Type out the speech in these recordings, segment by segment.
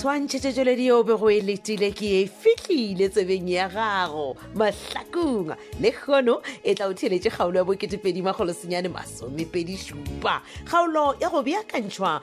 tshwantšhetšetšoledi yeo bego e letile ke e fihlile tsebeng ya gago mahlakong le kgono e tla o theletše kgaolo ya boketepedi magolosenyane masomepedi šupa kgaolo ya go beakantšhwa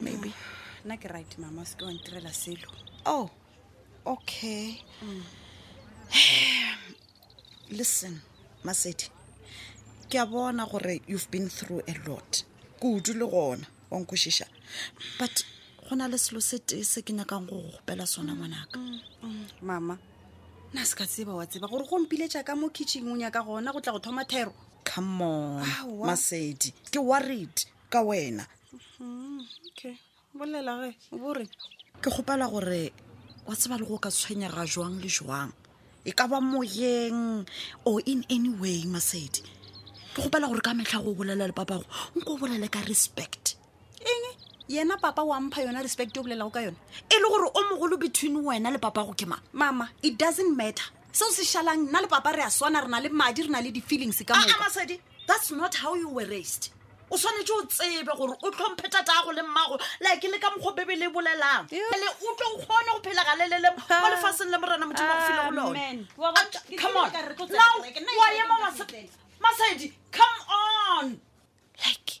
maybe nna ke right mama o seke wa ntirela selo oh okay mm. listen masedi ke a bona gore you've been through a lot kudu le gona wa nkwešiša but go na le selo se tee se ke nyakang go go gopela sona ngwanaka mm, mm, mama na se ka tseba wa tseba gore gompiletša ka mo kitchen o nyaka gona go tla go thoma thero come on masedi ke worried ka wena mm-hmm, okay bolela ge bore ke kgopela gore wa tseba le go ka tshwenyega jwang le jwang e ka ba moyeng or in any way masedi ke kgopela gore ka metlha go bolela le papago nko o bolele ka respect eng yena papa wa mpha yona respect o bolelago ka yone e le gore o mogolo between wena le papago ke ma mama it doesn't matter seo se šalang nna le papa re a swana re na le madi re na le di-feelings ka ah, ah, moasedi that's not how you were raised o tshwanetse o tsebe gore o tlhomphe tatago le mmago like le ka mokgwa bebele e bolelang ele o tlo kgone go phela galelele mo ah. lefatsheng le morena modimo go file go lone come on like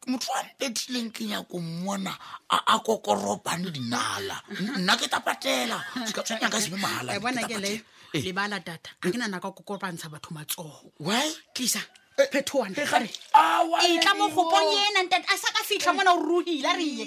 ke motho wa mpetlileng ke nyako mmona a kokoropane dinala nna ke tapatela se ka tshwenya ka sebe mahala bona ke le eh. lebala tata ga ke nana ka kokopantsha batho matsogo why tlisa eh, phetoanetla e mo gopong e enang tata a sa ka fitlha mona o ruhile re ye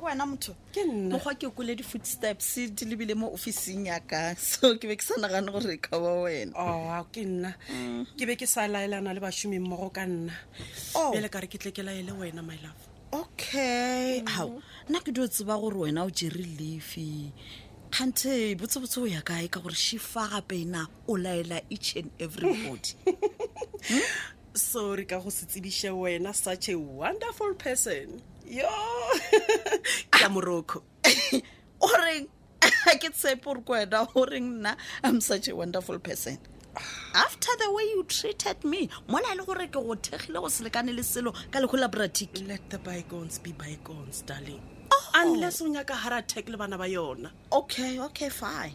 ke wena motho ke nna mokgwa ke kole di-footsteps di lebile mo officing ya ka so ke be ke sa nagane gore e ka ba wena oa ke nna mm. ke be ke sa laelana le bašoming mmogo ka nna oh. bjale ka re ke tle ke laele wena my love okay gao mm. nna ke dio tseba gore wena o jere leafe kganthe botsebotse o ya kae ka gore shifa gape ena o laela each and everybody hmm? sorry ka go se tsebiše wena such a wonderful person yo ke a moroko o reng ga ke tshepe gore ko wena o reng nna i'm such a wonderful person after the way you treated me mola e le gore ke go thekgile go selekane le selo ka lekgo la bratiki let the bygones be bygones darling oh. unless o nyaka heart attack le bana ba yona okay okay fine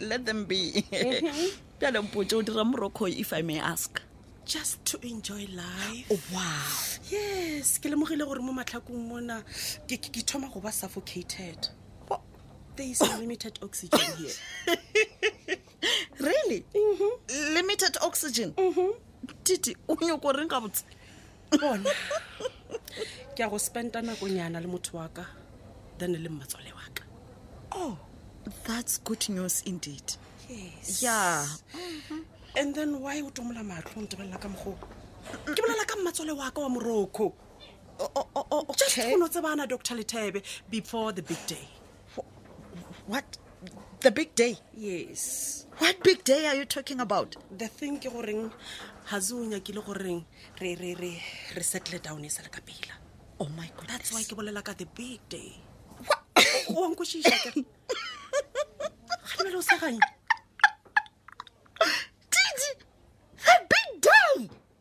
let them be mm-hmm. bjale mpotse o dira morocco if i may ask just to enjoy life oh, wow yes ke lemogile gore mo matlhakong mona ke thoma go ba suffocated there is unlimited oxygen here really mm -hmm. limited oxygen mm -hmm. titi o nyoko reng ka botse bona ke a go spenta nakonyana le motho wa ka then le mmatswale wa ka oh that's good news indeed yes. yeah and then why o tomola matlho o ntebelela ka mogo ke bolela ka mmatswale wa ka wa moroko just go no tsebana doctor lethebe before the big day what the big day yes what big day are you talking about the thing ke goreng ga se o nyakile goreng re re re re settle down e sa le ka pela oh my god that's why ke bolela ka the big day o nkwešiša ke galemele o seganye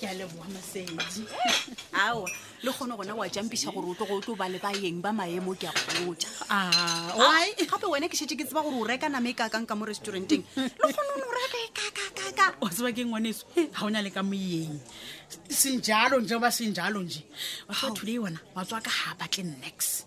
ke a leboa masedi ao le kgone gona wa jampiša gore o tlo go tlo ba le bayeng ba maemo ke a go botja Ah, Ai, gape wena ke šetse ke tseba gore o reka nama e kakang ka mo restauranteng le kgone o ne o reka e kakakaka o tseba ke ngwaneso ga o na le ka moyeng senjalo nje ba senjalo nje wa tswa today wena wa tswa ka ga batle nex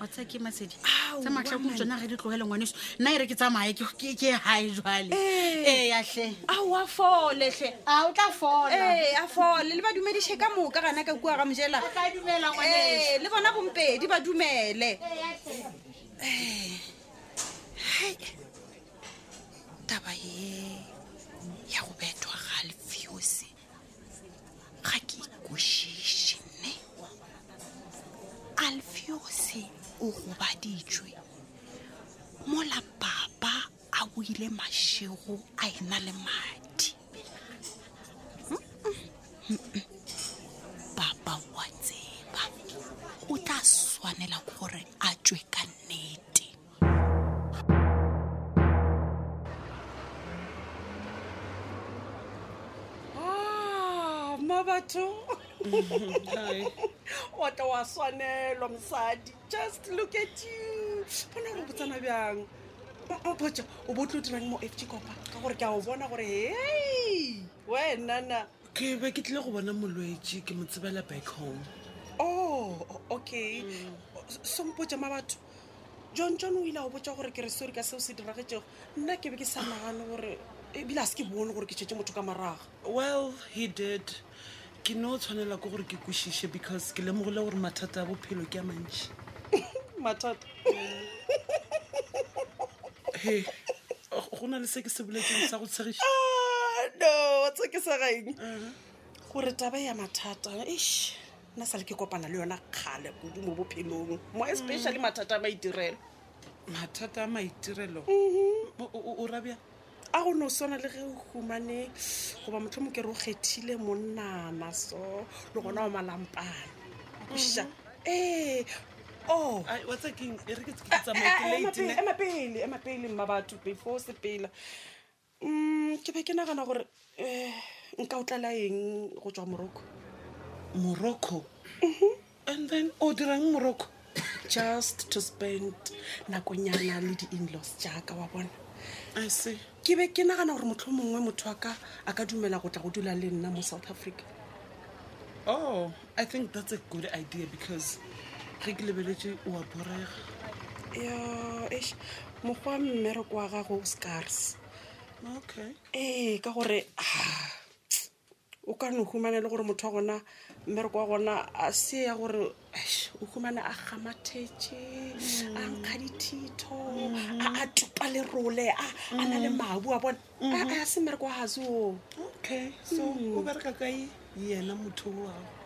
wa tsa ke masedi tsa matlhako tsona ga di tlogele ngwaneso nna e re ke tsamaye ke ke hae jwale ee eh. eh, atlhe a wa foletlhe a o tla fola ee a fole le ba dumediše ka moka gana ka kua ga mojela ee le bona bompedi ba dumele hai taba ye ya go bethwa ga lefiose ga ke ikwešiše ne alfiose o gobaditšwe mola papa a boile mašego a ena le madi papa wa tseba o tla swanela gore a tšwe ka nnete Ah, mma batho wa tla wa swanelwa mosadi just look at you bona gore botsana bjang mpotsa o bo tlo dirang mo fg kopa ka gore ke a o bona gore hei wenana ke be ke tlile go bona molwetse ke mo tsebela back home oh o- okay so mpotsa ma batho john john o ile go botsa gore ke re sori ka seo se diragetšego nna ke be ke sa nagane gore ebile a se ke bone gore ke tšhetse motho ka maraga well he did ke ne o tshwanela ke gore ke kwešiše because ke lemogile gore mathata a bophelo ke a mantši mathata he go na le se ke se boletseng sa go tshegiša ah, no tse ke sa gaeng uh-huh. gore taba ya mathata eish nna sale ke kopana le yona kgale kudu mo bophelong mo especially mathata a maitirelo mathata a maitirelo Mhm. O- o o rabja a go no swana le ge o humane goba motlho mo kere o kgethile monnana so le gona wa malampane kwešiša ee o Ai, wa tsa keng e re ke tse ke tsamaya ke late ne. emapele emapele mma batho before sepela um ke be ke nagana gore um nka o tlala eng go tswa morocco morocco mhm. and then o dirang morocco just to spend nakonyana le di-inlaws jaaka wa bona i see ke be ke nagana gore motlho mongwe motho wa ka a ka dumela go tla go dula le nna mo south africa oh i think that's a good idea because ge ke lebeletše o a borega yosh mokgwa mmereko wa gago o scars okay ee ka gore ah, o ka no humane le gore motho wa gona mmereko wa gona a se ya gore o humane a gamathetše a nkga dithitho a tupa le role a na le mabu a bona mm-hmm. a se mmereko wa gase oo okay so mm. o bereka kae yena motho o gago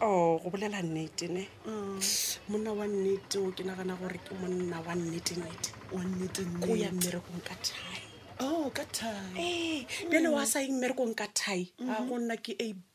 o oh, go bolela nnete ne mm. monna wa nnete o ke nagana gore ke monna wa nnete nnete wa nnete o ya mmerekong ka thai o oh, ka thai ee bjale wa sa ye mmerekong ka thai a mm-hmm. go nna ke a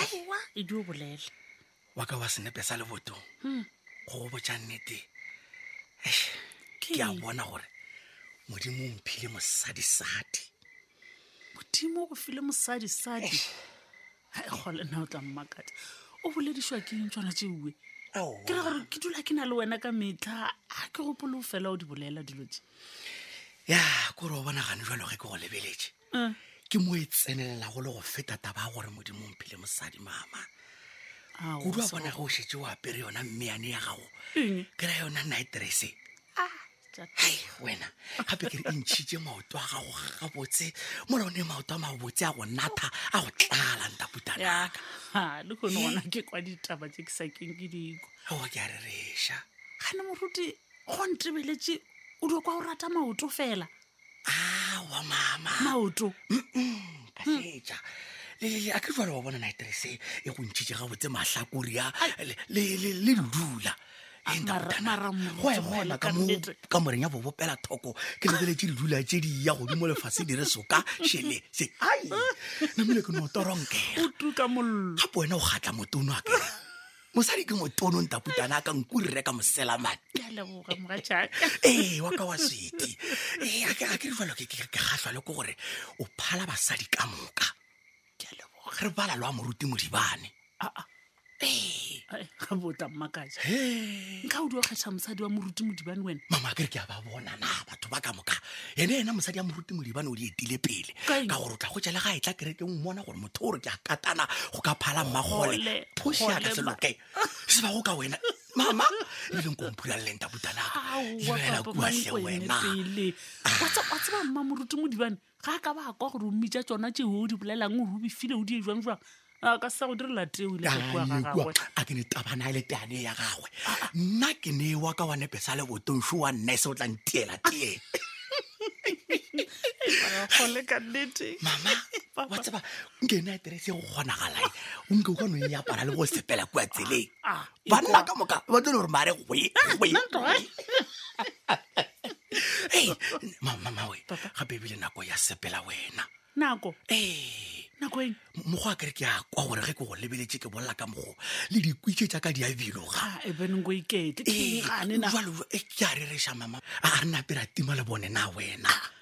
aowa e di o bolele wa ka wa senepe sa lebotong hmm. go go botša nnete ke a bona gore modimo o mphile mosadisadi modimo go file mosadisadi gole na o tla mmakata o boledišwa ke eng tswana tseue ke ra gore ke dula ke na le wena ka metlha a ke gopolo fela o di bolela dilo tse ya kore o bonagane jalo ge ke go lebeletše mm. ke mo e tsenelelago le go feta taba gore modimong phele mosadi mama kudu a bona go šetse o apere yona mmeane ya gago ke ra yona nitrese ah, hai wena gape ke re e ntšhitše maoto a gago gabotse mola o ne maoto a mabotse a go natha a go tlala ntaputanaka le kone gona ke kwa ditaba tse ke sa keng ke diko ao ke a rereša gane moruti go ntebeletse o dio kwa o rata maoto fela awa mama maoto ka fetša lelele a ke jalo wa bona nitrese e go ntšhitše gabotse mahlakori a le- le- le le lula Ah, Ee, mara- ntakodana. mara mmuti Go ema mole, ema ka mo- kannete. ka moreng ya bobopela thoko ke lebeletše didula tše di ya godimo lefase di re soka šele se ai namile ke no toronke o tuka mollo gape wena o kgatla motono a kere mosadi ke motono ntaputana ka nku re reka moselamane ee wa ka wa sweti ee a ke re jalo ke gatlhwa le ko gore o phala basadi ka moka re bala lo a moruti modibane ee ga botla mmakaja nka o di o kgetha mosadi wa moruti modibane wena mama ke re ke a ba bona naba batho ba ka moka ene ena mosadi ya moruti modibane o di etile pele Kai. ka gore o tla go tšele ga e tla kerekeng o mmona gore motho o re ke a katana go ka phala mmagole Gole, phoši ya ka gole, se ma. loke se ba go ka wena mama e bileng komphulaleleng tabutanaka Aowa, irela Papa, kua hle Mankweng wena pele. Wa tsa- wa tseba mmamoruti modibane ga ka ba kwa gore o mmitša tsona tšeo o di bolelang o rubifile o die jwang jwang a ka sa go direla teo ile kua ga gagwe a ke ne tabana le teane ya gagwe nna ke ne wa ka wa nepe sa le botonšu wa nese o tla ntiela tee gole ka nnete mama wa tseba nke ena aterese go kgonagalae o nke o kgone o e apara le go sepela kua tseleng banna ka moka ba tlo gore mare mamamawe gape ebile nako ya sepela wena nako ee nako eng mokgwa a kere ke a kwa gore ge ke go lebeletse ke bolela ka mogo le dikwitse tsa ka di a biloga ebenko ikete ke a rereša mama a re napera tima le bone na wena